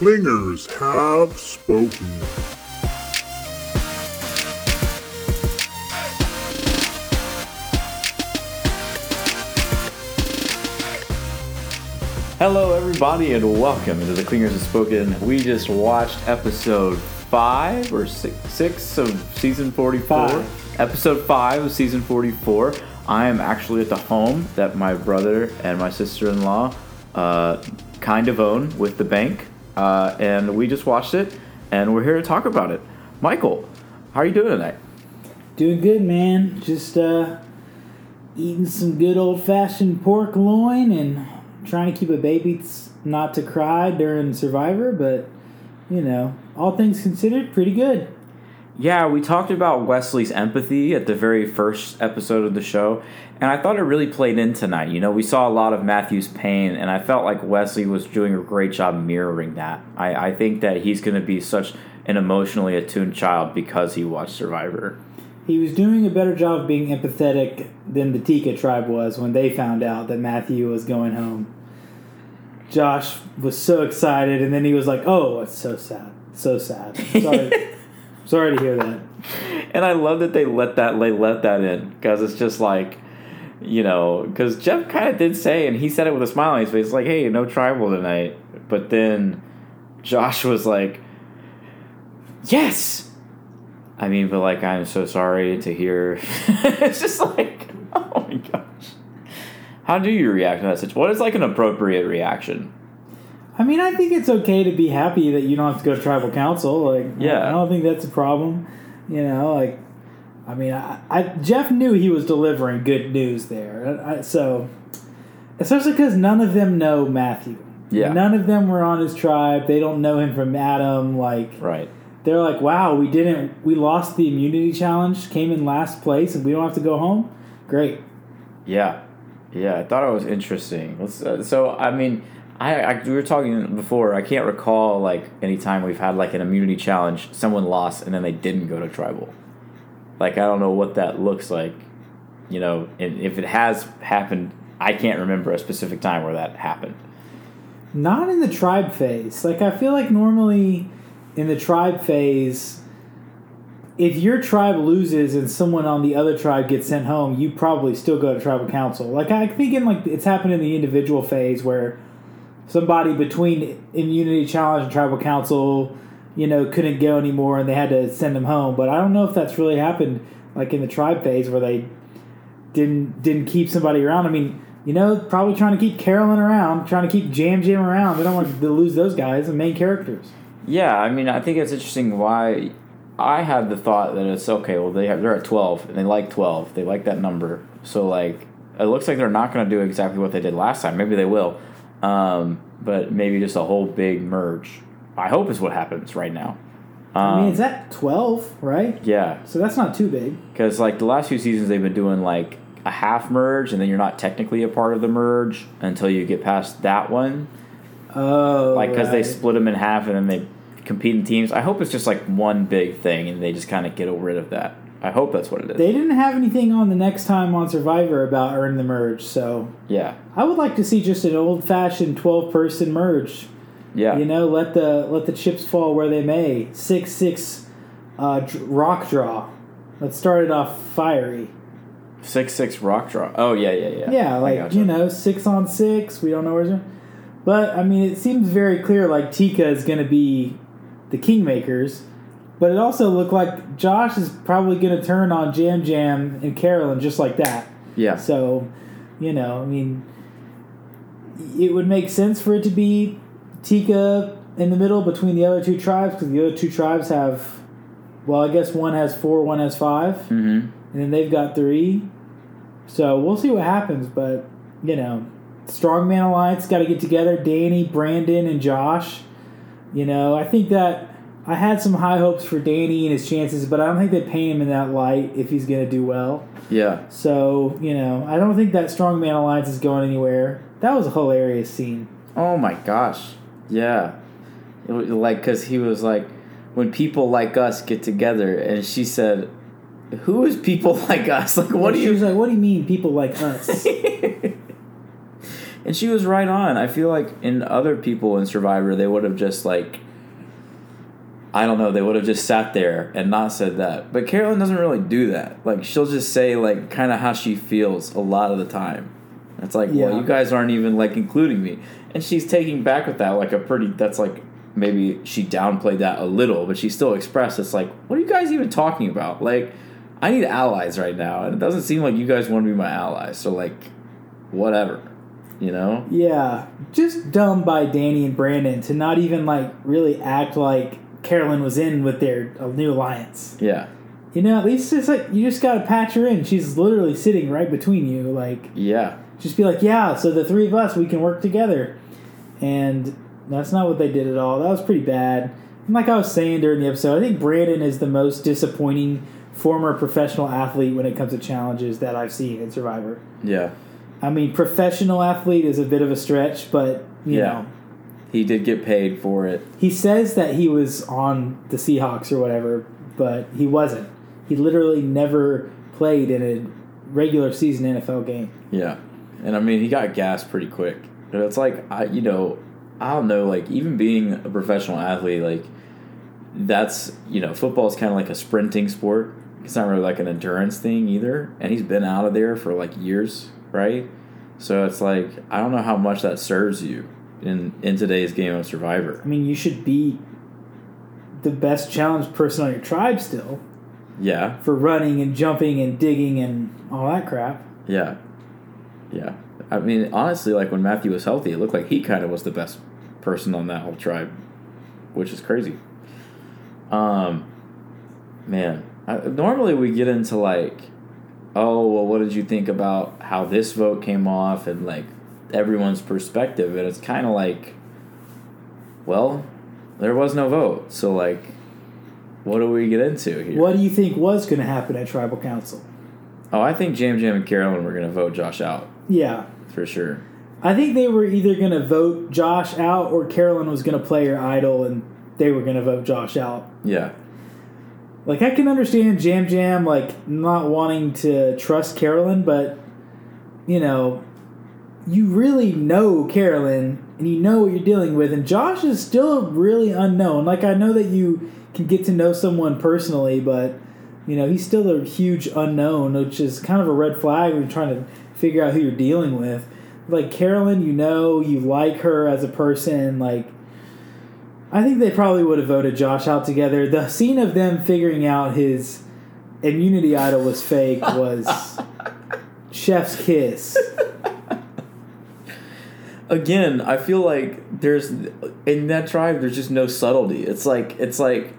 clingers have spoken. Hello, everybody, and welcome to the Clingers Have Spoken. We just watched episode five or six, six of season 44. Five. Episode five of season 44. I am actually at the home that my brother and my sister in law uh, kind of own with the bank. Uh, and we just watched it, and we're here to talk about it. Michael, how are you doing tonight? Doing good, man. Just uh, eating some good old fashioned pork loin and trying to keep a baby not to cry during Survivor, but you know, all things considered, pretty good. Yeah, we talked about Wesley's empathy at the very first episode of the show, and I thought it really played in tonight. You know, we saw a lot of Matthew's pain, and I felt like Wesley was doing a great job mirroring that. I, I think that he's going to be such an emotionally attuned child because he watched Survivor. He was doing a better job of being empathetic than the Tika tribe was when they found out that Matthew was going home. Josh was so excited, and then he was like, "Oh, it's so sad, so sad. Sorry, sorry to hear that." And I love that they let that they let that in because it's just like, you know, because Jeff kind of did say, and he said it with a smile on his face, like, "Hey, no tribal tonight." But then Josh was like, "Yes." I mean, but like, I'm so sorry to hear. it's just like, oh my gosh. How do you react to that situation? What is like an appropriate reaction? I mean, I think it's okay to be happy that you don't have to go to tribal council. Like, Yeah. I don't think that's a problem. You know, like, I mean, I, I Jeff knew he was delivering good news there. I, so, especially because none of them know Matthew. Yeah. None of them were on his tribe. They don't know him from Adam. Like, Right. they're like, wow, we didn't, we lost the immunity challenge, came in last place, and we don't have to go home. Great. Yeah, yeah, I thought it was interesting. Uh, so, I mean, I, I we were talking before. I can't recall like any time we've had like an immunity challenge, someone lost and then they didn't go to tribal. Like I don't know what that looks like, you know. And if it has happened, I can't remember a specific time where that happened. Not in the tribe phase. Like I feel like normally in the tribe phase, if your tribe loses and someone on the other tribe gets sent home, you probably still go to tribal council. Like I think in like it's happened in the individual phase where somebody between immunity challenge and tribal council, you know, couldn't go anymore and they had to send them home. But I don't know if that's really happened like in the tribe phase where they didn't didn't keep somebody around. I mean, you know, probably trying to keep Carolyn around, trying to keep Yam Yam around. They don't want to lose those guys, the main characters. Yeah, I mean, I think it's interesting why I had the thought that it's okay. Well, they have, they're at twelve and they like twelve. They like that number. So like, it looks like they're not going to do exactly what they did last time. Maybe they will, um, but maybe just a whole big merge. I hope is what happens right now. Um, I mean, it's at twelve, right? yeah, So that's not too big. because like the last few seasons they've been doing like a half merge, and then you're not technically a part of the merge until you get past that one. Oh, like because they split them in half and then they compete in teams. I hope it's just like one big thing and they just kind of get rid of that. I hope that's what it is. They didn't have anything on the next time on Survivor about earn the merge, so yeah, I would like to see just an old fashioned twelve person merge. yeah, You know, let the let the chips fall where they may. Six six, uh, dr- rock draw. Let's start it off fiery. six six rock draw. Oh yeah, yeah, yeah. Yeah, like gotcha. you know, six on six. We don't know where's. But I mean, it seems very clear like Tika is going to be the kingmakers. But it also looked like Josh is probably going to turn on Yam Yam and Carolyn just like that. Yeah, So, you know, I mean, it would make sense for it to be Tika in the middle between the other two tribes because the other two tribes have, well, I guess one has four, one has 5 mm-hmm. and then they've got three. So we'll see what happens, but you know, Strongman Alliance got to get together. Danny, Brandon, and Josh. You know, I think that I had some high hopes for Danny and his chances, but I don't think they paint him in that light if he's going to do well. yeah, So you know, I don't think that Strongman Alliance is going anywhere. That was a hilarious scene. Oh my gosh, yeah. It was like because he was like, when people like us get together, and she said, "Who is people like us? Like, what do she you?" She was like, "What do you mean, people like us?" and she was right on. I feel like in other people in Survivor, they would have just like, I don't know, they would have just sat there and not said that. But Carolyn doesn't really do that. Like she'll just say like kind of how she feels a lot of the time. It's like, Yeah. well, you guys aren't even like including me, and she's taking back with that like a pretty. That's like maybe she downplayed that a little, but she still expressed it's like, what are you guys even talking about? Like, I need allies right now, and it doesn't seem like you guys want to be my allies. So like, whatever, you know? Yeah, just dumb by Danny and Brandon to not even like really act like Carolyn was in with their uh, new alliance. Yeah, You know, at least it's like you just gotta patch her in. She's literally sitting right between you. Like, yeah, just be like, yeah. So the three of us, we can work together. And that's not what they did at all. That was pretty bad. And like I was saying during the episode, I think Brandon is the most disappointing former professional athlete when it comes to challenges that I've seen in Survivor. yeah. I mean, professional athlete is a bit of a stretch, but you Yeah. know, He did get paid for it. he says that he was on the Seahawks or whatever, but he wasn't. He literally never played in a regular season NFL game. Yeah, and I mean he got gassed pretty quick. It's like I, you know, I don't know. Like even being a professional athlete, like that's you know, football is kind of like a sprinting sport. It's not really like an endurance thing either. And he's been out of there for like years, right? So it's like I don't know how much that serves you in in today's game of Survivor. I mean, you should be the best challenged person on your tribe still Yeah, for running and jumping and digging and all that crap. yeah, yeah. I mean, honestly, like when Matthew was healthy, it looked like he kind of was the best person on that whole tribe, which is crazy. Um, man, I, normally we get into like, oh, well, what did you think about how this vote came off and like everyone's perspective, and it's kind of like, well, there was no vote, so like, what do we get into here? What do you think was going to happen at tribal council? Oh, I think Yam Yam and Carolyn were gonna vote Josh out Yeah. for sure. I think they were either going to vote Josh out or Carolyn was going to play her idol and they were going to vote Josh out. Yeah, Like I can understand Yam Yam like not wanting to trust Carolyn, but you know, you really know Carolyn and you know what you're dealing with, and Josh is still a really unknown. Like I know that you can get to know someone personally, but you know he's still a huge unknown, which is kind of a red flag when you're trying to figure out who you're dealing with. Like Carolyn, you know, you like her as a person, like. I think they probably would have voted Josh out together. The scene of them figuring out his immunity idol was fake was chef's kiss. Again, I feel like there's in that tribe there's just no subtlety. It's like it's like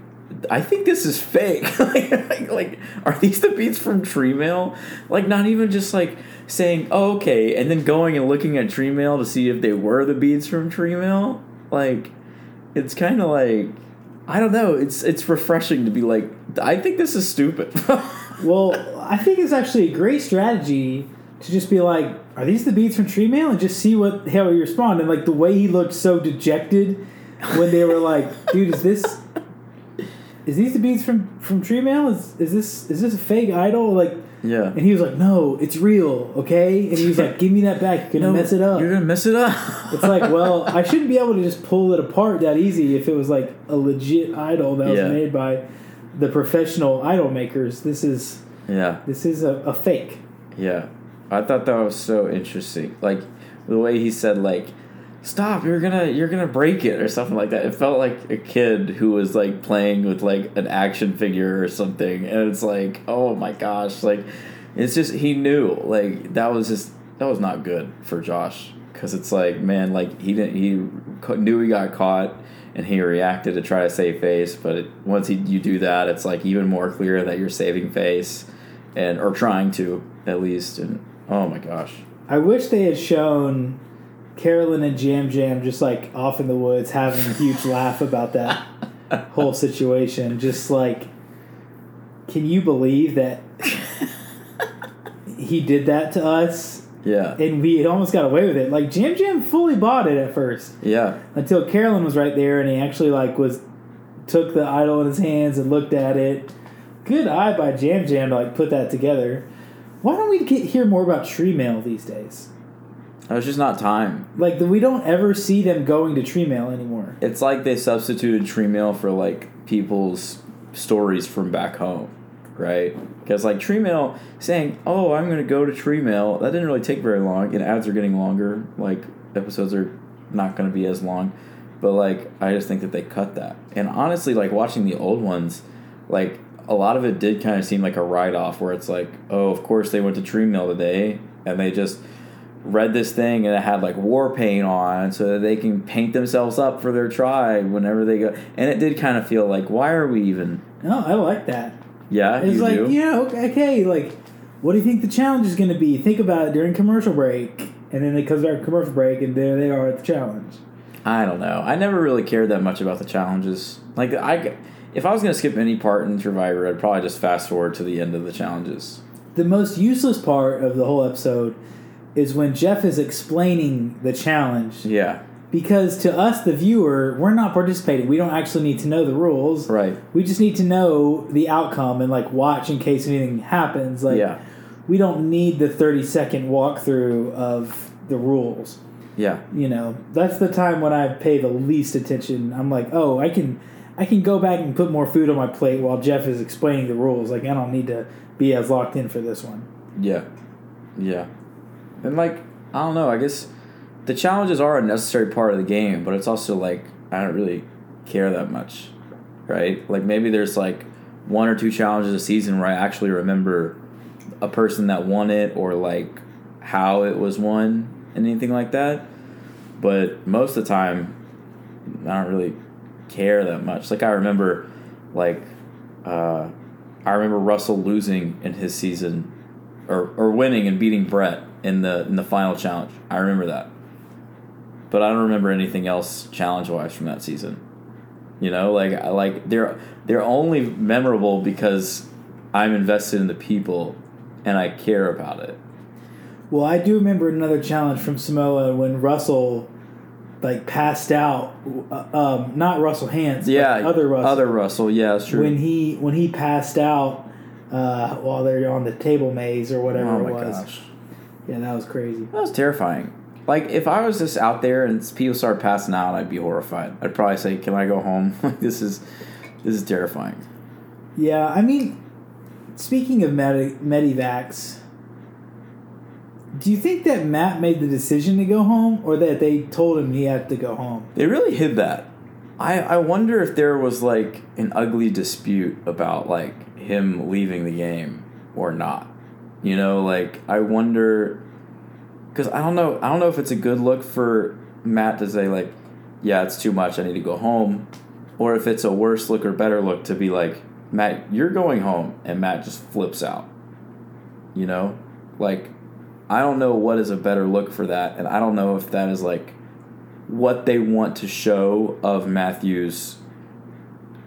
I think this is fake. like, like, like, are these the beats from Tree Mail? Like, not even just like saying, oh, okay, and then going and looking at Tree Mail to see if they were the beats from Tree Mail. Like, it's kind of like, I don't know. It's it's refreshing to be like, I think this is stupid. Well, I think it's actually a great strategy to just be like, "Are these the beats from Tree Mail?" and just see what how he respond. And like the way he looked so dejected when they were like, "Dude, is this is these the beats from from Tree Mail? Is is this is this a fake idol?" Like, yeah. and he was like, "No, it's real, okay." And he was like, "Give me that back. You're gonna mess it up." You're gonna mess it up. It's like, well, I shouldn't be able to just pull it apart that easy if it was like a legit idol that was made by the professional idol makers. This is yeah. this is a, a fake. Yeah, I thought that was so interesting. Like the way he said, like, "Stop! You're gonna you're gonna break it" or something like that. It felt like a kid who was like playing with like an action figure or something, and it's like, oh my gosh! Like, it's just he knew like that was just that was not good for Josh because it's like man, like he didn't he knew he got caught. And he reacted to try to save face, but it, once he, you do that, it's like even more clear that you're saving face, and or trying to at least. And oh my gosh, I wish they had shown Carolyn and Yam Yam just like off in the woods having a huge laugh about that whole situation. Just like, can you believe that he did that to us yeah, and we had almost got away with it? Like Yam Yam fully bought it at first. yeah, until Carolyn was right there and he actually like was took the idol in his hands and looked at it. Good eye by Yam Yam to like put that together. Why don't we get hear more about tree mail these days? There's just not time. Like we don't ever see them going to tree mail anymore. It's like they substituted tree mail for like people's stories from back home, right? Because like tree mail saying, "Oh, I'm gonna go to tree mail," that didn't really take very long, and ads are getting longer. Like episodes are not gonna be as long, but like I just think that they cut that. And honestly, like watching the old ones, like a lot of it did kind of seem like a write off, where it's like, "Oh, of course they went to tree mail today," and they just read this thing and it had like war paint on so that they can paint themselves up for their tribe whenever they go and it did kind of feel like why are we even No, I like that. yeah It's like, do yeah, okay, okay, like, what do you think the challenge is going to be? Think about it during commercial break. And then it comes our commercial break, and there they are at the challenge. i don't know i never really cared that much about the challenges like i if i was going to skip any part in survivor i'd probably just fast forward to the end of the challenges The most useless part of the whole episode is when Jeff is explaining the challenge. yeah Because to us, the viewer, we're not participating. We don't actually need to know the rules. right We just need to know the outcome and like watch in case anything happens. Like yeah we don't need the thirty second walkthrough of the rules. yeah You know, that's the time when I pay the least attention. I'm like, oh, I can, I can go back and put more food on my plate while Jeff is explaining the rules. Like I don't need to be as locked in for this one. Yeah. Yeah. And like, I don't know, I guess the challenges are a necessary part of the game, but it's also like I don't really care that much. Right? Like maybe there's like one or two challenges a season where I actually remember a person that won it or like how it was won and anything like that. But most of the time I don't really care that much. Like I remember like uh I remember Russell losing in his season or, or winning and beating Brett in the in the final challenge. I remember that. But I don't remember anything else challenge wise from that season. You know, like like they're they're only memorable because I'm invested in the people and I care about it. Well, I do remember another challenge from Samoa when Russell, like, passed out. uh, Um, not Russell but Yeah, other Russell. Other Russell, yeah, that's true. when he when he passed out uh, while they're on the table maze or whatever oh it was. gosh, Yeah, that was crazy. that was terrifying. Like if I was just out there and people started passing out, I'd be horrified. I'd probably say, "Can I go home?" Like this is this is terrifying. Yeah, I mean, speaking of Medi- Medivacs, do you think that Matt made the decision to go home, or that they told him he had to go home? They really hid that. I I wonder if there was like an ugly dispute about like him leaving the game or not. You know, like I wonder cuz I don't know I don't know if it's a good look for Matt to say like yeah, it's too much. I need to go home or if it's a worse look or better look to be like Matt, you're going home and Matt just flips out. You know? Like I don't know what is a better look for that and I don't know if that is like what they want to show of Matthew's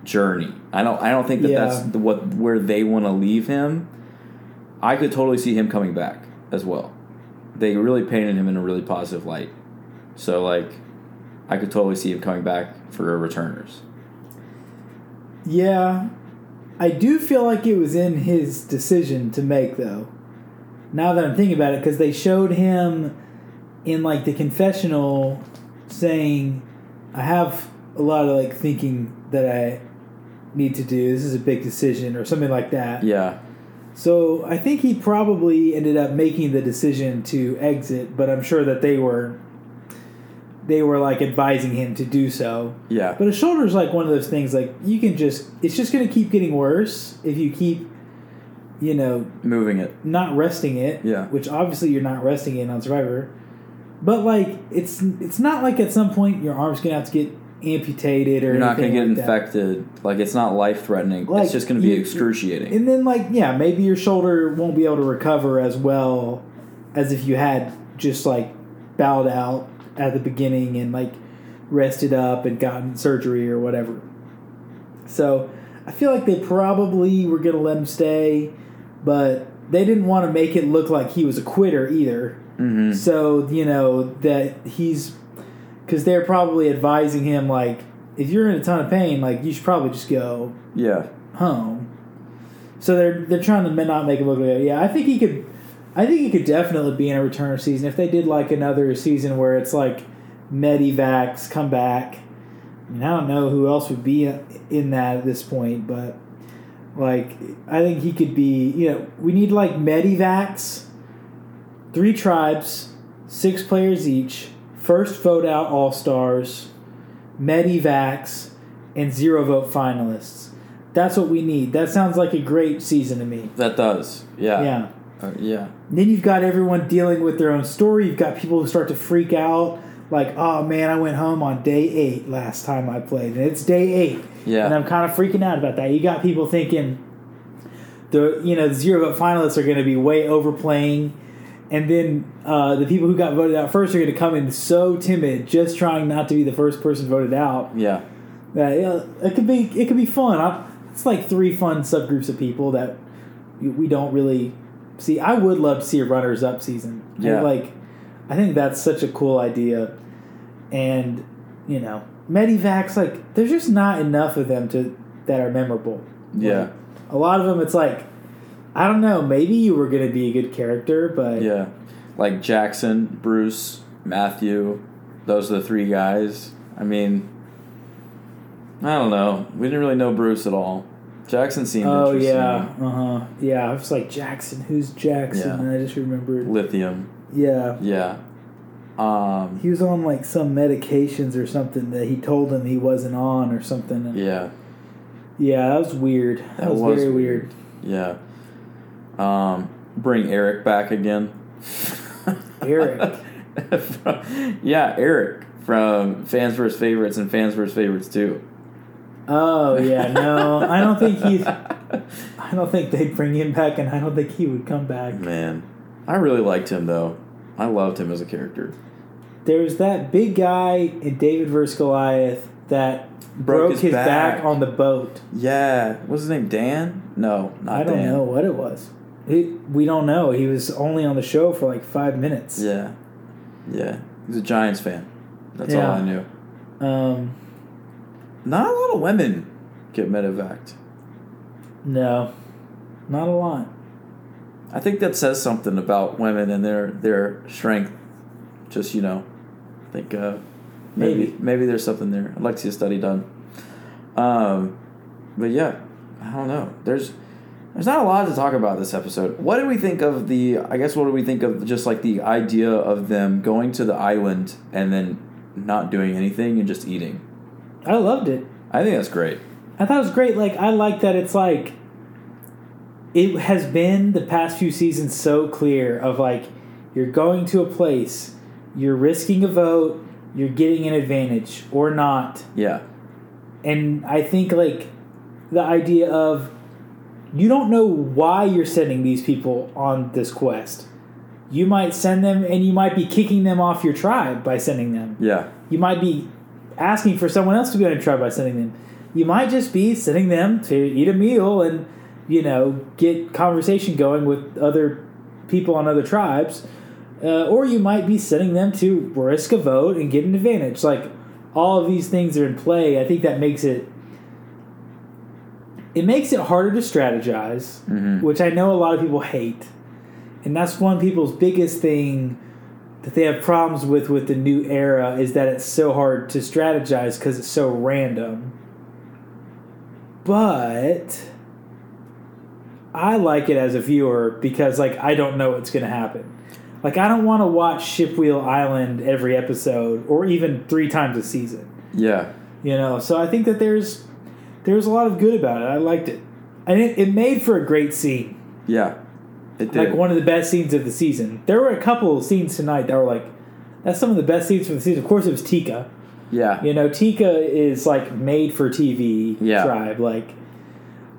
journey. I don't I don't think that Yeah. that's the, what where they want to leave him. I could totally see him coming back as well. They really painted him in a really positive light. So like I could totally see him coming back for returners. Yeah, I do feel like it was in his decision to make, though. Now that I'm thinking about it, because they showed him in like the confessional saying, "I have a lot of like thinking that I need to do. This is a big decision, or something like that." Yeah. So I think he probably ended up making the decision to exit, but I'm sure that they were they were like advising him to do so. Yeah. But a shoulder is like one of those things like you can just it's just going to keep getting worse if you keep you know Moving it. not resting it. Yeah. Which obviously you're not resting it on Survivor. But like it's it's not like at some point your arm's to have to get amputated or You're not to get like that. infected. Like it's not life threatening. Like, it's just to be you- excruciating. And then like yeah, maybe your shoulder won't be able to recover as well as if you had just like bowed out at the beginning and like rested up and gotten surgery or whatever. So I feel like they probably were gonna let him stay, but they didn't want to make it look like he was a quitter either. hmm So you know that he's because they're probably advising him like if you're in a ton of pain, like you should probably just go Yeah. home. So they're they're trying to not make it look like yeah. I think he could I think he could definitely be in a return season if they did like another season where it's like Medivacs come back. And I don't know who else would be in that at this point, but like I think he could be. You know, we need like Medivacs, three tribes, six players each, first vote out All Stars, Medivacs, and zero vote finalists. That's what we need. That sounds like a great season to me. That does. Yeah. Yeah. Uh, yeah. Then you've got everyone dealing with their own story. You've got people who start to freak out, like, "Oh man, I went home on day eight last time I played, and it's day eight, Yeah. and I'm kind of freaking out about that." You got people thinking the you know the zero vote finalists are going to be way overplaying, and then uh, the people who got voted out first are going to come in so timid, just trying not to be the first person voted out. Yeah. That yeah, it could be it could be fun. I, it's like three fun subgroups of people that we- we don't really see. I would love to see a runners up season. Yeah. like I think that's such a cool idea, and you know, Medivacs like there's just not enough of them to that are memorable. Yeah. Like, a lot of them, it's like I don't know. Maybe you were going to be a good character, but Yeah. Like Jackson, Bruce, Matthew, those are the three guys. I mean, I don't know. We didn't really know Bruce at all. Jackson seemed Oh interesting. yeah, uh huh. Yeah, I was like Jackson. Who's Jackson? Yeah. And I just remembered. Lithium. Yeah, Yeah. Um, he was on like some medications or something that he told him he wasn't on or something. And- yeah. yeah, that was weird. That, That was, was very weird. weird. Yeah. Um, bring Eric back again. Eric. yeah, Eric from Fans vs. Favorites and Fans vs. Favorites too. Oh yeah, no, I don't think he's. I don't think they'd bring him back, and I don't think he would come back. Man, I really liked him though. I loved him as a character. There's that big guy in David vs Goliath that broke, his his, back. back. on the boat. Yeah, what's his name? Dan? No, not I don't Dan. know what it was. It, we don't know. He was only on the show for like five minutes. Yeah, yeah. He's a Giants fan. That's Yeah. all I knew. Um, Not a lot of women get medevaced. no, not a lot. I think that says something about women and their their strength. Just you know, I think uh, maybe, Maybe. maybe there's something there. I'd like to see a study done. Um, but yeah, I don't know. There's there's not a lot to talk about this episode. What did we think of the? I guess what do we think of just like the idea of them going to the island and then not doing anything and just eating? I loved it. I think that's great. I thought it was great. Like I like that it's like it has been the past few seasons so clear of like you're going to a place, you're risking a vote, you're getting an advantage or not. Yeah, And I think like the idea of you don't know why you're sending these people on this quest. You might send them and you might be kicking them off your tribe by sending them. yeah, You might be asking for someone else to be on your tribe by sending them. You might just be sending them to eat a meal and, you know, get conversation going with other people on other tribes. Uh, or you might be sending them to risk a vote and get an advantage. Like, all of these things are in play. I think that makes it. It makes it harder to strategize, Mhm. which I know a lot of people hate. And that's one people's biggest thing that they have problems with with the new era is that it's so hard to strategize because it's so random. But I like it as a viewer because like I don't know what's going to happen. Like I don't want to watch Shipwheel Island every episode or even three times a season. yeah, You know, so I think that there's there's a lot of good about it. I liked it, and it, it made for a great scene yeah. It did. like one of the best scenes of the season. There were a couple of scenes tonight that were like, that's some of the best scenes from the season. Of course, it was Tika. yeah, You know, Tika is like made for TV Yeah. tribe. Like,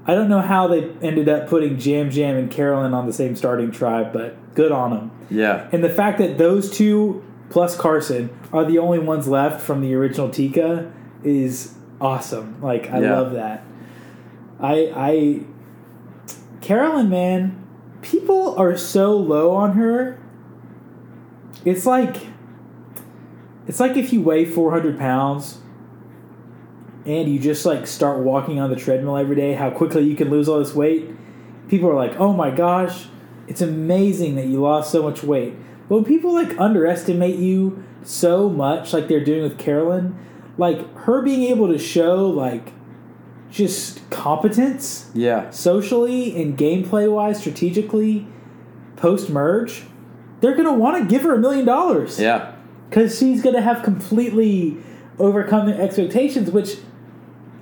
I don't know how they ended up putting Yam Yam and Carolyn on the same starting tribe, but good on them. yeah, And the fact that those two plus Carson are the only ones left from the original Tika is awesome. Like I Yeah. love that. I I Carolyn, man, people are so low on her. It's like it's like if you weigh four hundred pounds and you just like start walking on the treadmill every day, how quickly you can lose all this weight. People are like, "Oh my gosh, it's amazing that you lost so much weight. But when people like underestimate you so much, like they're doing with Carolyn, like her being able to show like just competence Yeah. socially and gameplay wise, strategically, post merge, they're gonna want to give her a million dollars Yeah. because she's gonna have completely overcome their expectations, which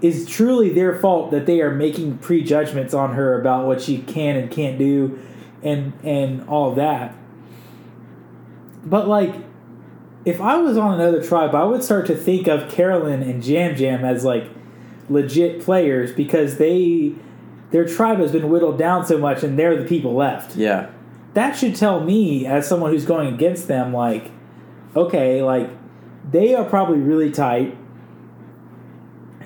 is truly their fault that they are making prejudgments on her about what she can and can't do, and and all that. But like, if I was on another tribe, I would start to think of Carolyn and Yam Yam as like legit players because they their tribe has been whittled down so much, and they're the people left Yeah. that should tell me as someone who's going against them like okay like they are probably really tight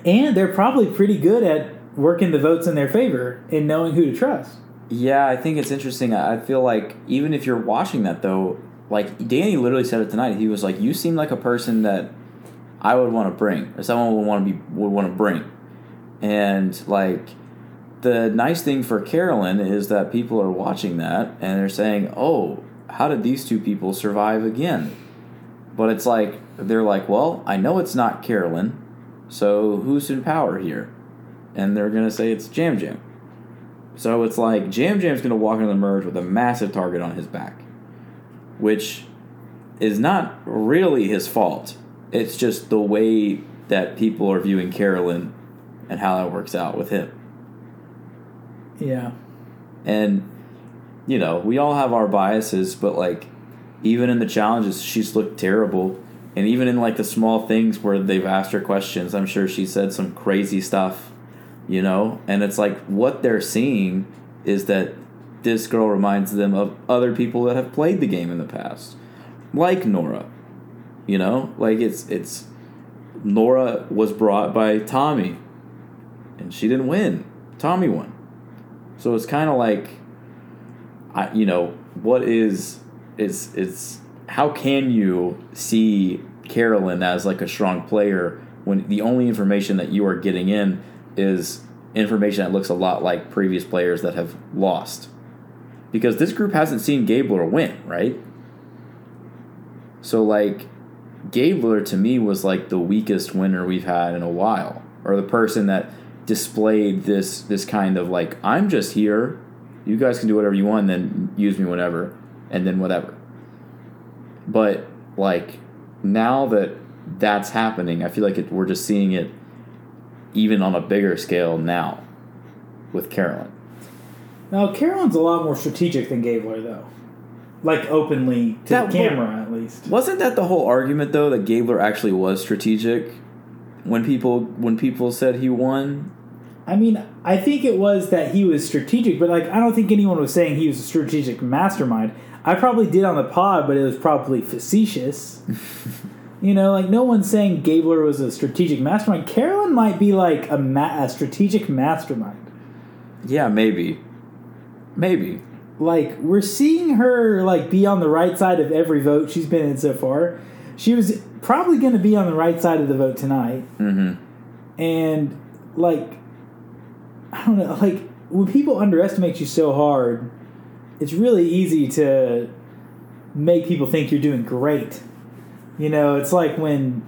and they're probably pretty good at working the votes in their favor and knowing who to trust Yeah, I think it's interesting. I feel like even if you're watching that though, like Danny literally said it tonight. He was like, "You seem like a person that I would want to bring, or someone would want to be would want to bring." And like the nice thing for Carolyn is that people are watching that and they're saying, "Oh, how did these two people survive again?" But it's like they're like, "Well, I know it's not Carolyn, so who's in power here?" And they're gonna say it's Yam Yam. So it's like Yam Yam's going to walk into the merge with a massive target on his back, which is not really his fault. It's just the way that people are viewing Carolyn and how that works out with him. yeah And, you know, we all have our biases, but like, even in the challenges, she's looked terrible. And even in like the small things where they've asked her questions, I'm sure she said some crazy stuff, you know? And it's like what they're seeing is that this girl reminds them of other people that have played the game in the past, like Noura. You know, like it's it's Noura was brought by Tommy, and she didn't win. Tommy won. So it's kind of like, I you know what is is is how can you see Carolyn as like a strong player when the only information that you are getting in is information that looks a lot like previous players that have lost, because this group hasn't seen Gabler win, right? So like, Gabler to me was like the weakest winner we've had in a while, or the person that displayed this this kind of like I'm just here, you guys can do whatever you want, then use me whenever, and then whatever. But like now that that's happening, I feel like it, we're just seeing it even on a bigger scale now with Carolyn. now carolyn's a lot more strategic than gabler though like openly to That the camera at least Wasn't that the whole argument though that Gabler actually was strategic when people when people said he won? I mean, I think it was that he was strategic, but like I don't think anyone was saying he was a strategic mastermind. I probably did on the pod, but it was probably facetious. you know, like no one's saying Gabler was a strategic mastermind. Carolyn might be like a, ma- a strategic mastermind. Yeah, maybe. Maybe. Like we're seeing her like be on the right side of every vote she's been in so far. She was probably going to be on the right side of the vote tonight. Mm-hmm. and like I don't know, like when people underestimate you so hard, it's really easy to make people think you're doing great. You know, it's like when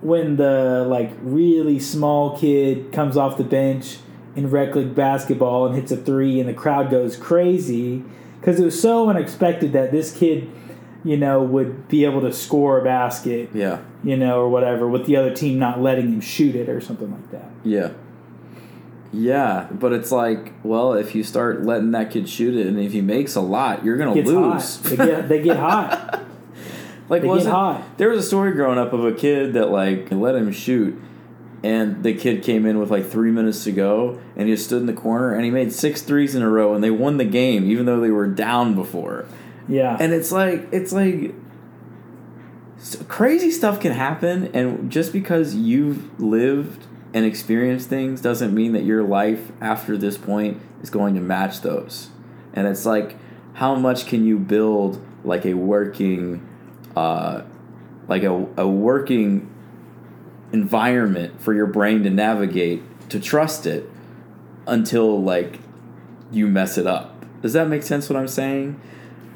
when the like really small kid comes off the bench in rec league basketball and hits a three and the crowd goes crazy because it was so unexpected that this kid you know would be able to score a basket Yeah. you know, or whatever, with the other team not letting him shoot it or something like that. Yeah. Yeah, but it's like, well, if you start letting that kid shoot it, and if he makes a lot, you're gonna lose. They get they get hot. like, wasn't hot. there was a story growing up of a kid that like let him shoot, and the kid came in with like three minutes to go, and he just stood in the corner, and he made six threes in a row, and they won the game, even though they were down before. Yeah. And it's like it's like crazy stuff can happen, and just because you've lived and experience things doesn't mean that your life after this point is going to match those. And it's like, how much can you build like a working, uh, like a, a working environment for your brain to navigate to trust it until like you mess it up Does that make sense what I'm saying?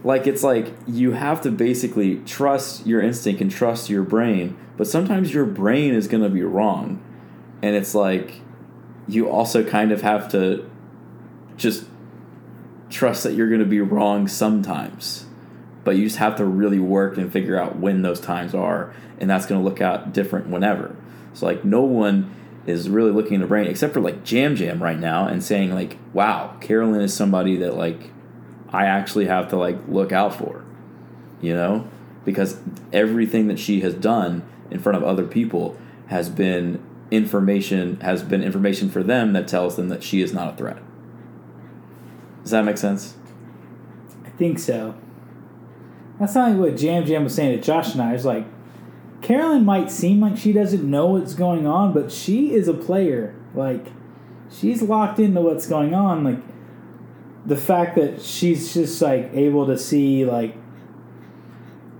Like it's like you have to basically trust your instinct and trust your brain, but sometimes your brain is going to be wrong. And it's like you also kind of have to just trust that you're going to be wrong sometimes. But you just have to really work and figure out when those times are, and that's going to look out different whenever. So like no one is really looking in the brain except for like Yam Yam right now and saying like, "Wow, Carolyn is somebody that like I actually have to like look out for." You know? Because everything that she has done in front of other people has been information has been information for them that tells them that she is not a threat. Does that make sense? I think so. That's not like what Yam Yam was saying to Josh and I. It's like Carolyn might seem like she doesn't know what's going on, but she is a player. Like she's locked into what's going on. Like the fact that she's just like able to see like,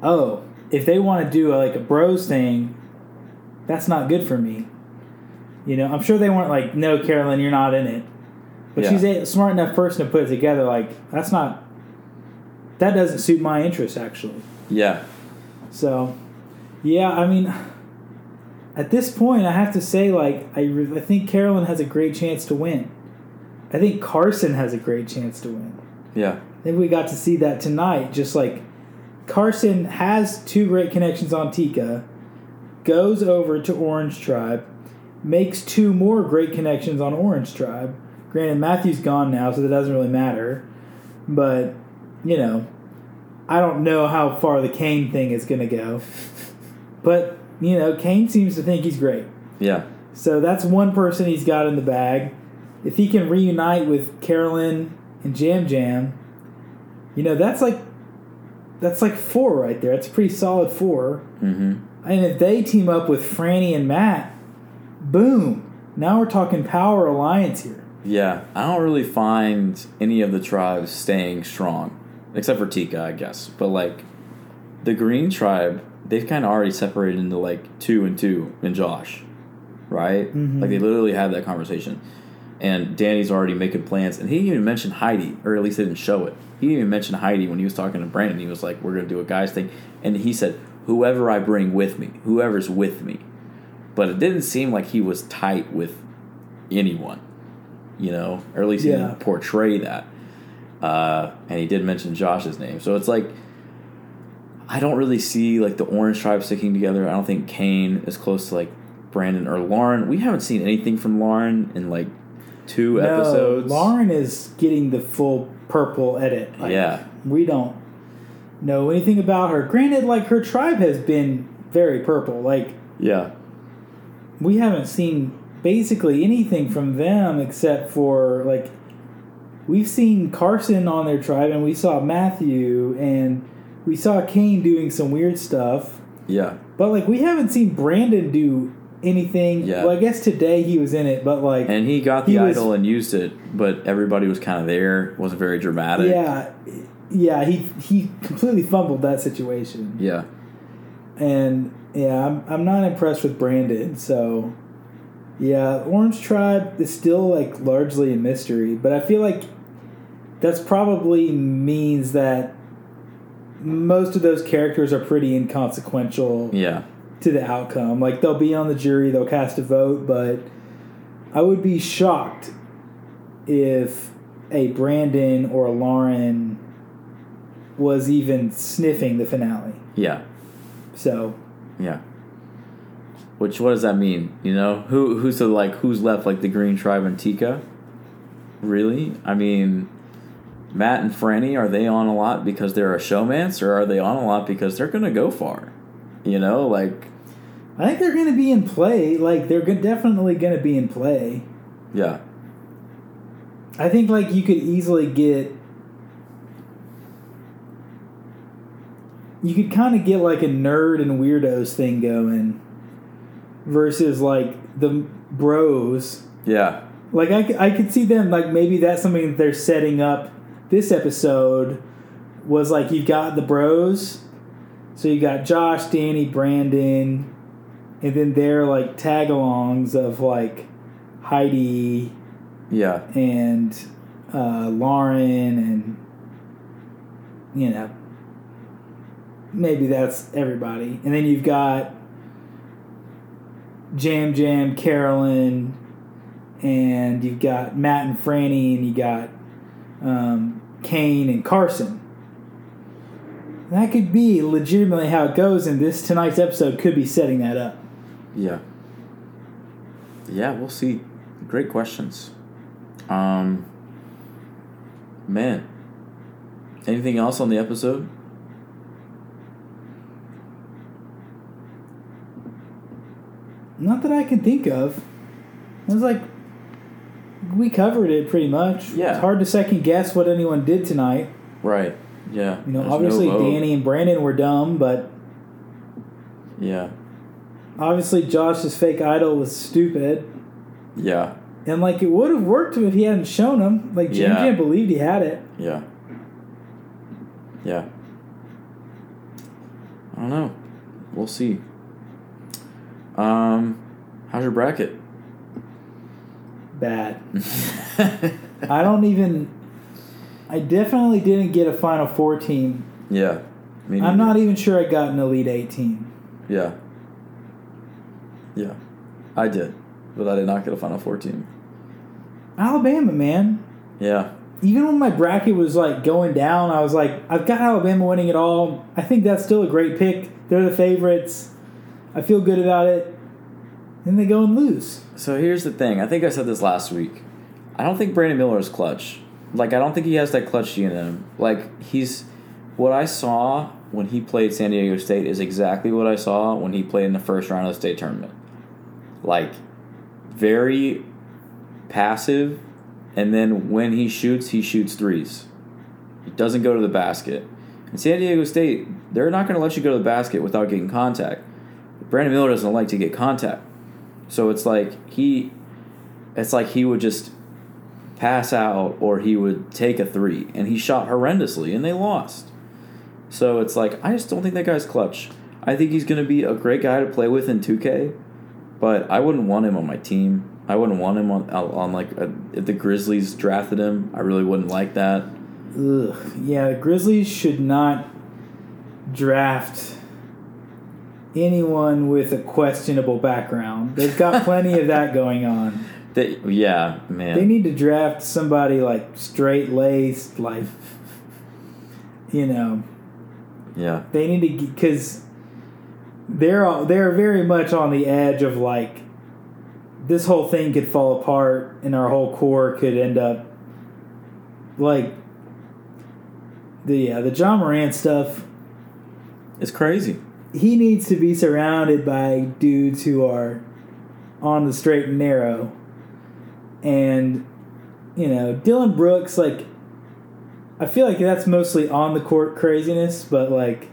oh, if they want to do a, like a bros thing, that's not good for me. You know, I'm sure they weren't like, no, Carolyn, you're not in it. But Yeah. she's a smart enough person to put it together. Like that's not. That doesn't suit my interests actually. Yeah. So, yeah, I mean, at this point, I have to say, like, I, re- I think Carolyn has a great chance to win. I think Carson has a great chance to win. Yeah. I think we got to see that tonight. Just like Carson has two great connections on Tika, goes over to Orange Tribe, makes two more great connections on Orange Tribe. Granted, Matthew's gone now, so that doesn't really matter. But, you know, I don't know how far the Kane thing is going to go. But, you know, Kane seems to think he's great. Yeah. So that's one person he's got in the bag. If he can reunite with Carolyn and Yam Yam, you know that's like that's like four right there. That's a pretty solid four. Mm-hmm. And if they team up with Frannie and Matt, boom! Now we're talking power alliance here. Yeah. I don't really find any of the tribes staying strong, except for Tika, I guess. But like the Green tribe, they've kind of already separated into like two and two and Josh, right? Mhm. Like they literally had that conversation. And Danny's already making plans, and he didn't even mention Heidi, or at least they didn't show it. He didn't even mention Heidi when he was talking to Brandon. He was like, "We're gonna do a guys thing," and he said, "Whoever I bring with me, whoever's with me." But it didn't seem like he was tight with anyone, you know, or at least he didn't portray that. Uh, and he did mention Josh's name, so it's like I don't really see like the Orange Tribe sticking together. I don't think Kane is close to like Brandon or Lauren. We haven't seen anything from Lauren in like two episodes. Lauren is getting the full purple edit. Like, Yeah. we don't know anything about her. Granted, like her tribe has been very purple. Like Yeah. We haven't seen basically anything from them except for like we've seen Carson on their tribe and we saw Matthew and we saw Kane doing some weird stuff. Yeah. But like we haven't seen Brandon do anything. Yeah. Well, I guess today he was in it, but like And he got the He was- idol and used it, but everybody was kind of there. It wasn't very dramatic. yeah, yeah, he he completely fumbled that situation. Yeah. And yeah, I'm, I'm not impressed with Brandon. So yeah, Orange Tribe is still like largely a mystery, but I feel like that's probably means that most of those characters are pretty inconsequential Yeah. to the outcome. Like they'll be on the jury, they'll cast a vote, but I would be shocked if a Brandon or a Lauren was even sniffing the finale. Yeah. So Yeah. Which what does that mean? You know, who who's the like who's left like the Green Tribe and Tika? Really? I mean, Matt and Frannie are they on a lot because they're a showmance, or are they on a lot because they're gonna go far? You know, like I think they're going to be in play. Like they're definitely going to be in play. yeah, I think like you could easily get you could kind of get like a nerd and weirdos thing going versus like the bros. yeah, Like I, I could see them like maybe that's something that they're setting up this episode was like you've got the bros. So you got Josh, Danny, Brandon, and then they're like tag alongs of like Heidi yeah, and uh, Lauren and you know maybe that's everybody, and then you've got Yam Yam, Carolyn, and you've got Matt and Frannie, and you got um, Kane and Carson. That could be legitimately how it goes, and this tonight's episode could be setting that up. Yeah. Yeah, we'll see. Great questions. Um man. Anything else on the episode? Not that I can think of. It was like we covered it pretty much. Yeah. It's hard to second guess what anyone did tonight. Right. Yeah. You know, There's obviously vote. Danny and Brandon were dumb, but Yeah. obviously Josh's fake idol was stupid. Yeah. And like it would have worked if he hadn't shown him. Like Jim Yeah. Jam believed he had it. Yeah. Yeah. I don't know. We'll see. Um how's your bracket? Bad. I don't even. I definitely didn't get a Final Four team. yeah. Me I'm not even sure I got an Elite Eight team. Yeah. Yeah. I did. But I did not get a Final Four team. Alabama, man. Yeah. Even when my bracket was like going down, I was like, I've got Alabama winning it all. I think that's still a great pick. They're the favorites. I feel good about it. Then they go and lose. So here's the thing. I think I said this last week. I don't think Brandon Miller is clutch. Like I don't think he has that clutch gene in him. Like he's what I saw when he played San Diego State is exactly what I saw when he played in the first round of the state tournament. Like very passive and then when he shoots, he shoots threes. He doesn't go to the basket. In San Diego State, they're not going to let you go to the basket without getting contact. Brandon Miller doesn't like to get contact. So it's like he it's like he would just pass out or he would take a three and he shot horrendously and they lost. So it's like I just don't think that guy's clutch. I think he's going to be a great guy to play with in 2K, but I wouldn't want him on my team. I wouldn't want him on on like a, if the Grizzlies drafted him. I really wouldn't like that. Ugh. Yeah, the Grizzlies should not draft anyone with a questionable background. They've got plenty of that going on. They, yeah, man. They need to draft somebody like straight laced, like you know. yeah. They need to because they're all, they're very much on the edge of like this whole thing could fall apart and our whole core could end up like the yeah the Ja Morant stuff. It's crazy. He needs to be surrounded by dudes who are on the straight and narrow. And you know, Dillon Brooks like I feel like that's mostly on the court craziness, but like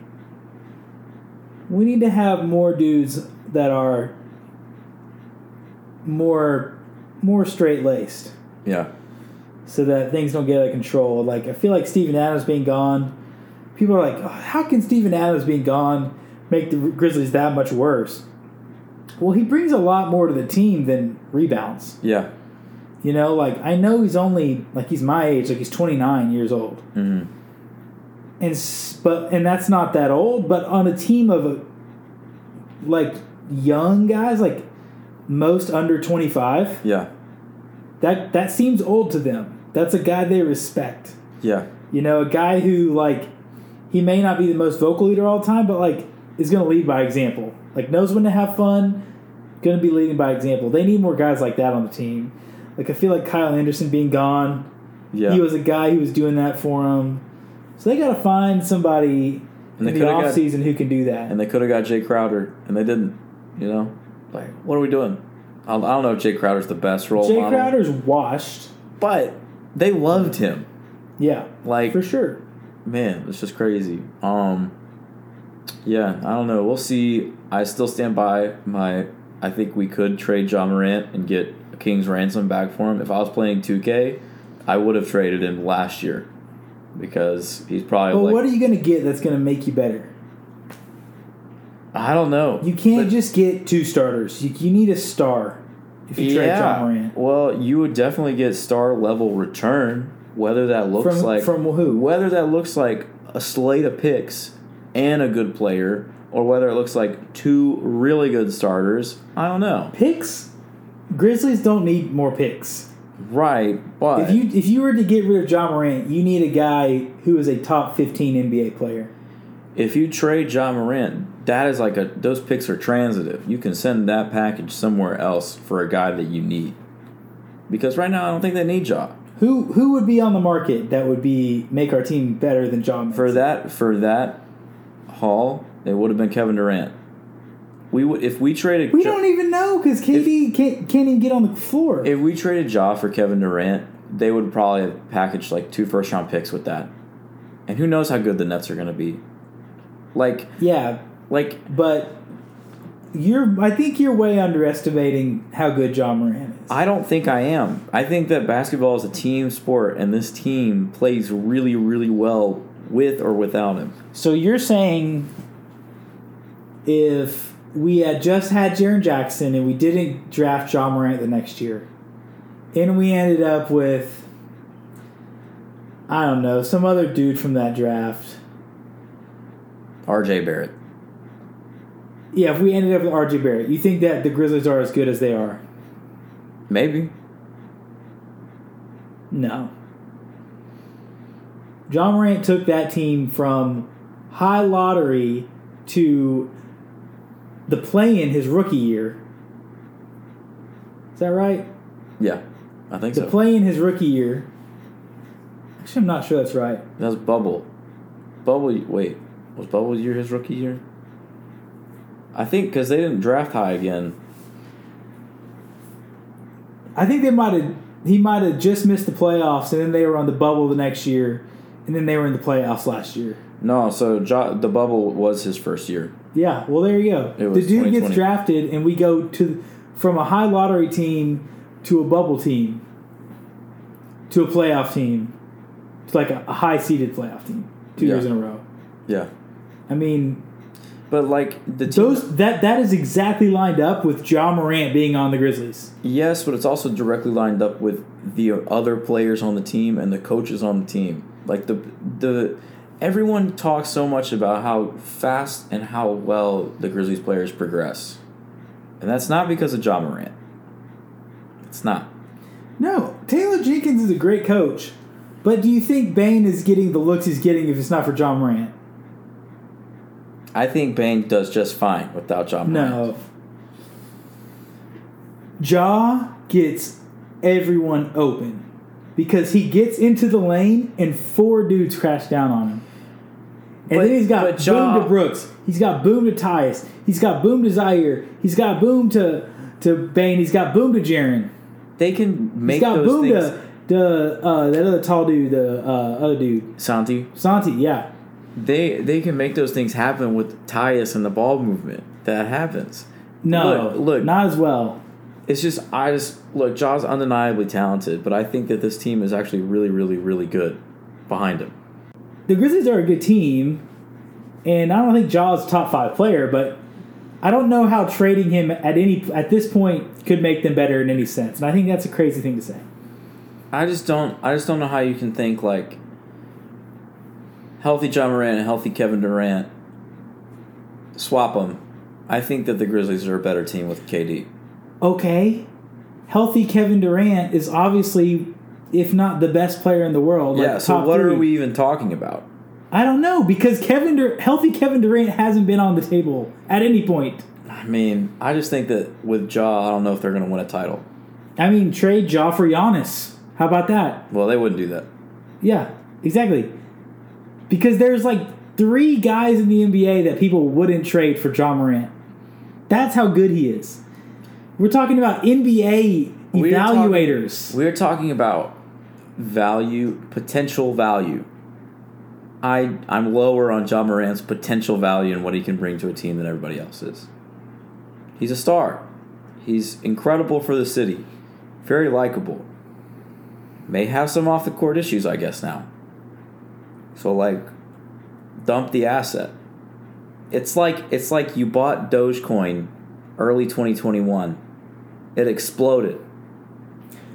we need to have more dudes that are more more straight laced Yeah. so that things don't get out of control. Like I feel like Steven Adams being gone, people are like, oh, how can Steven Adams being gone make the Grizzlies that much worse? Well, he brings a lot more to the team than rebounds. Yeah. You know, like I know he's only like he's my age, like he's 29 years old. hmm And but and that's not that old, but on a team of like young guys, like most under 25, Yeah. that that seems old to them. That's a guy they respect. Yeah. You know, a guy who like he may not be the most vocal leader all the time, but like is going to lead by example. Like knows when to have fun, going to be leading by example. They need more guys like that on the team. Like I feel like Kyle Anderson being gone, Yeah. he was a guy who was doing that for him. So they got to find somebody And in the off got- season who can do that. and they could have got Jae Crowder, and they didn't. You know, like what are we doing? I I don't know if Jae Crowder's the best role Jae model, Crowder's washed. but they loved him. Yeah, Like for sure. man, it's just crazy. Um, yeah, I don't know. We'll see. I still stand by my. I think we could trade Ja Morant and get a King's ransom back for him. If I was playing 2K, I would have traded him last year because he's probably But like what are you going to get that's going to make you better? I don't know. You can't just get two starters. You, you need a star if you trade Ja Morant. Well, you would definitely get star level return. whether that looks From- like from who? whether that looks like a slate of picks and a good player, or whether it looks like two really good starters. I don't know. Picks. Grizzlies don't need more picks. Right, but If you if you were to get rid of Ja Morant, you need a guy who is a top fifteen NBA player. if you trade Ja Morant, that is like a those picks are transitive. You can send that package somewhere else for a guy that you need. Because right now I don't think they need Ja. Who who would be on the market that would be make our team better than Ja For that for that haul, it would have been Kevin Durant. We would if we traded We don't even know because KD can't, can't even get on the floor. if we traded Ja for Kevin Durant, they would probably have packaged like two first round picks with that. And who knows how good the Nets are going to be. Like yeah, like but you're. I think you're way underestimating how good Ja Morant is. I don't think I am. I think that basketball is a team sport and this team plays really really well with or without him. So you're saying if we had just had Jaren Jackson and we didn't draft Ja Morant the next year, and we ended up with I don't know some other dude from that draft. RJ Barrett. Yeah, if we ended up with RJ Barrett, you think that the Grizzlies are as good as they are? Maybe. No. Ja Morant took that team from high lottery to the play in his rookie year. Is that right? Yeah. I think The so. The play in his rookie year. Actually, I'm not sure that's right. that was Bubble. Bubble wait. Was Bubble year his rookie year? I think cuz they didn't draft high again. I think they might have. He might have just missed the playoffs, and then they were on the bubble the next year, and then they were in the playoffs last year. No, so jo- the bubble was his first year. Yeah, well, there you go. The dude gets drafted, and we go to from a high lottery team to a bubble team to a playoff team, to like a, a high seeded playoff team, two Yeah. years in a row. Yeah. I mean, But like the team, those that that is exactly lined up with Ja Morant being on the Grizzlies. yes, but it's also directly lined up with the other players on the team and the coaches on the team. Like the the everyone talks so much about how fast and how well the Grizzlies players progress, and that's not because of Ja Morant. It's not. No, Taylor Jenkins is a great coach, but do you think Bane is getting the looks he's getting if it's not for Ja Morant? I think Bane does just fine without Ja Morant. No. Ja gets everyone open because he gets into the lane and four dudes crash down on him. And But- then he's got but Ja- boom to Brooks. He's got boom to Tyus. He's got boom to Ziaire. He's got boom to to Bane. He's got boom to Jaren. They can He's make got those boom things. to the uh, that other tall dude, the uh, other dude, Santi, Santi. Yeah, they they can make those things happen with Tyus and the ball movement. That happens. no, Look, look. not as well. It's just I just look. Ja's undeniably talented, but I think that this team is actually really, really, really good behind him. the Grizzlies are a good team, and I don't think Ja's a top five player, but I don't know how trading him at any at this point could make them better in any sense. And I think that's a crazy thing to say. I just don't. I just don't know how you can think like healthy Ja Morant and healthy Kevin Durant. Swap them. I think that the Grizzlies are a better team with KD. Okay, healthy Kevin Durant is obviously, if not the best player in the world. like yeah. So top what are we even talking about? I don't know because Kevin Dur- healthy Kevin Durant hasn't been on the table at any point. I mean, I just think that with Ja, I don't know if they're going to win a title. I mean, trade Ja for Giannis. How about that? Well, they wouldn't do that. Yeah, exactly. Because there's like three guys in the NBA that people wouldn't trade for Ja Morant. That's how good he is. We're talking about NBA We're evaluators. We're talking about value, potential value. I I'm lower on Ja Morant's potential value and what he can bring to a team than everybody else is. He's a star. He's incredible for the city. Very likable. May have some off the court issues, I guess now. So like dump the asset. It's like it's like you bought Dogecoin early 2021. It exploded.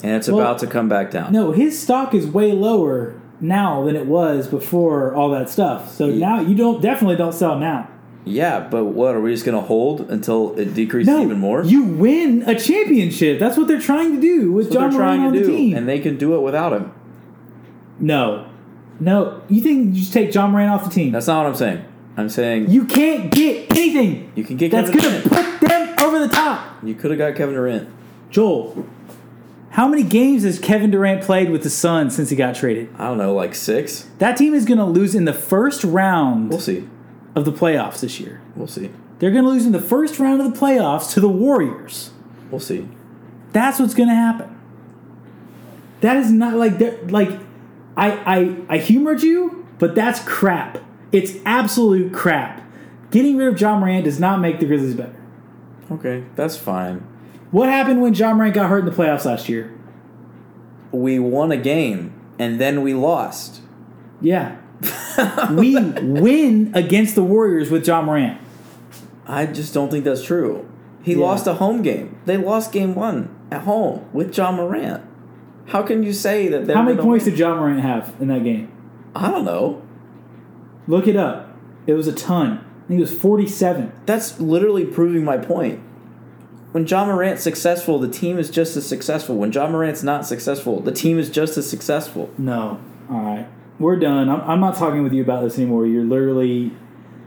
and it's Well, about to come back down. No, his stock is way lower now than it was before all that stuff. So now you don't definitely don't sell now. Yeah, but what are we just gonna hold until it decreases No, even more? you win a championship. That's what they're trying to do with That's what Ja they're Morant on to the do, team. and they can do it without him. no, no, you think you just take Ja Morant off the team? That's not what I'm saying. I'm saying you can't get anything you can get that's gonna put over the top. You could have got Kevin Durant. Joel, how many games has Kevin Durant played with the Suns since he got traded? I don't know, like six. That team is going to lose in the first round We'll see. of the playoffs this year. We'll see. They're going to lose in the first round of the playoffs to the Warriors. We'll see. That's what's going to happen. That is not like that. Like I, I, I humored you, but that's crap. It's absolute crap. Getting rid of Ja Morant does not make the Grizzlies better. Okay, that's fine. What happened when Ja Morant got hurt in the playoffs last year? We won a game and then we lost. Yeah. we win against the Warriors with Ja Morant. I just don't think that's true. He Yeah. lost a home game. They lost game one at home with Ja Morant. How can you say that? How many points win? did John Morant have in that game? I don't know. Look it up. It was a ton. I think it was 47. That's literally proving my point. When Ja Morant's successful, the team is just as successful. When Ja Morant's not successful, the team is just as successful. No. All right. We're done. I'm, I'm not talking with you about this anymore. You're literally.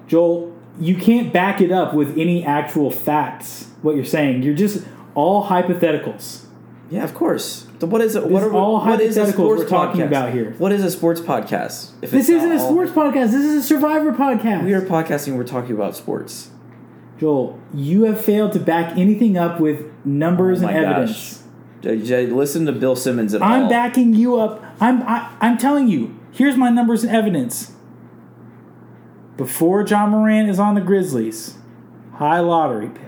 Joel, you can't back it up with any actual facts, what you're saying. You're just all hypotheticals. Yeah, of course. What is it? What, are all what is a sports we're talking podcast? about here. What is a sports podcast? If This isn't a all- sports podcast. This is a survivor podcast. We are podcasting. We're talking about sports. Joel, you have failed to back anything up with numbers Oh and evidence. gosh. Listen to Bill Simmons at I'm all. backing you up. I'm I, I'm telling you. Here's my numbers and evidence. Before Ja Morant is on the Grizzlies, high lottery pick.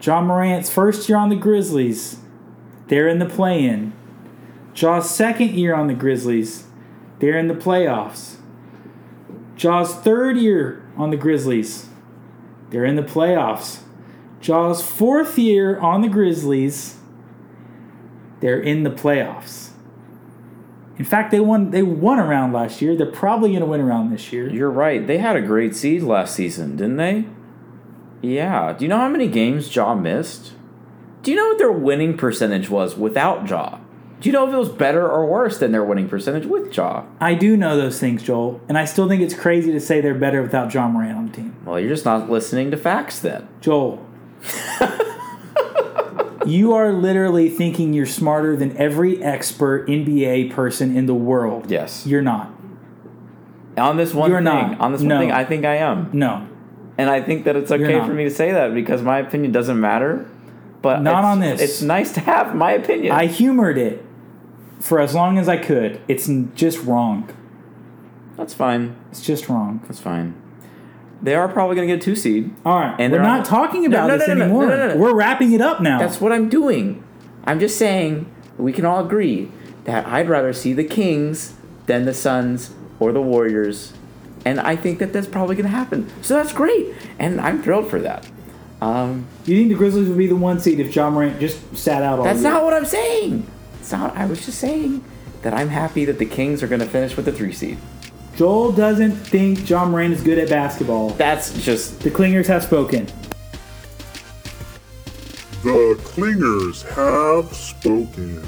Ja Morant's first year on the Grizzlies, they're in the play-in. Ja's second year on the Grizzlies, they're in the playoffs. Ja's third year on the Grizzlies, they're in the playoffs. Ja's fourth year on the Grizzlies, they're in the playoffs. In fact, they won they won a round last year. They're probably going to win a round this year. You're right. They had a great seed last season, didn't they? Yeah. Do you know how many games Ja missed? Do you know what their winning percentage was without Ja? Do you know if it was better or worse than their winning percentage with Ja? I do know those things, Joel, and I still think it's crazy to say they're better without Ja Morant on the team. Well, you're just not listening to facts then. Joel, you are literally thinking you're smarter than every expert NBA person in the world. Yes. You're not. On this one You're thing, not. on this one No. thing, I think I am. No. And I think that it's okay for me to say that because my opinion doesn't matter. But Not on this. It's nice to have my opinion. I humored it for as long as I could. It's just wrong. That's fine. It's just wrong. That's fine. They are probably going to get a two seed. All right. And We're they're not on- talking about no, this no, no, no, anymore. We're wrapping it up now. That's what I'm doing. I'm just saying we can all agree that I'd rather see the Kings than the Suns or the Warriors. And I think that that's probably going to happen. So that's great. And I'm thrilled for that. Um, Do you think the Grizzlies would be the one seed if Ja Morant just sat out all that's year? not what I'm saying. It's not, I was just saying that I'm happy that the Kings are going to finish with the three seed. Joel doesn't think Ja Morant is good at basketball. That's just The Clingers have spoken. The Clingers have spoken.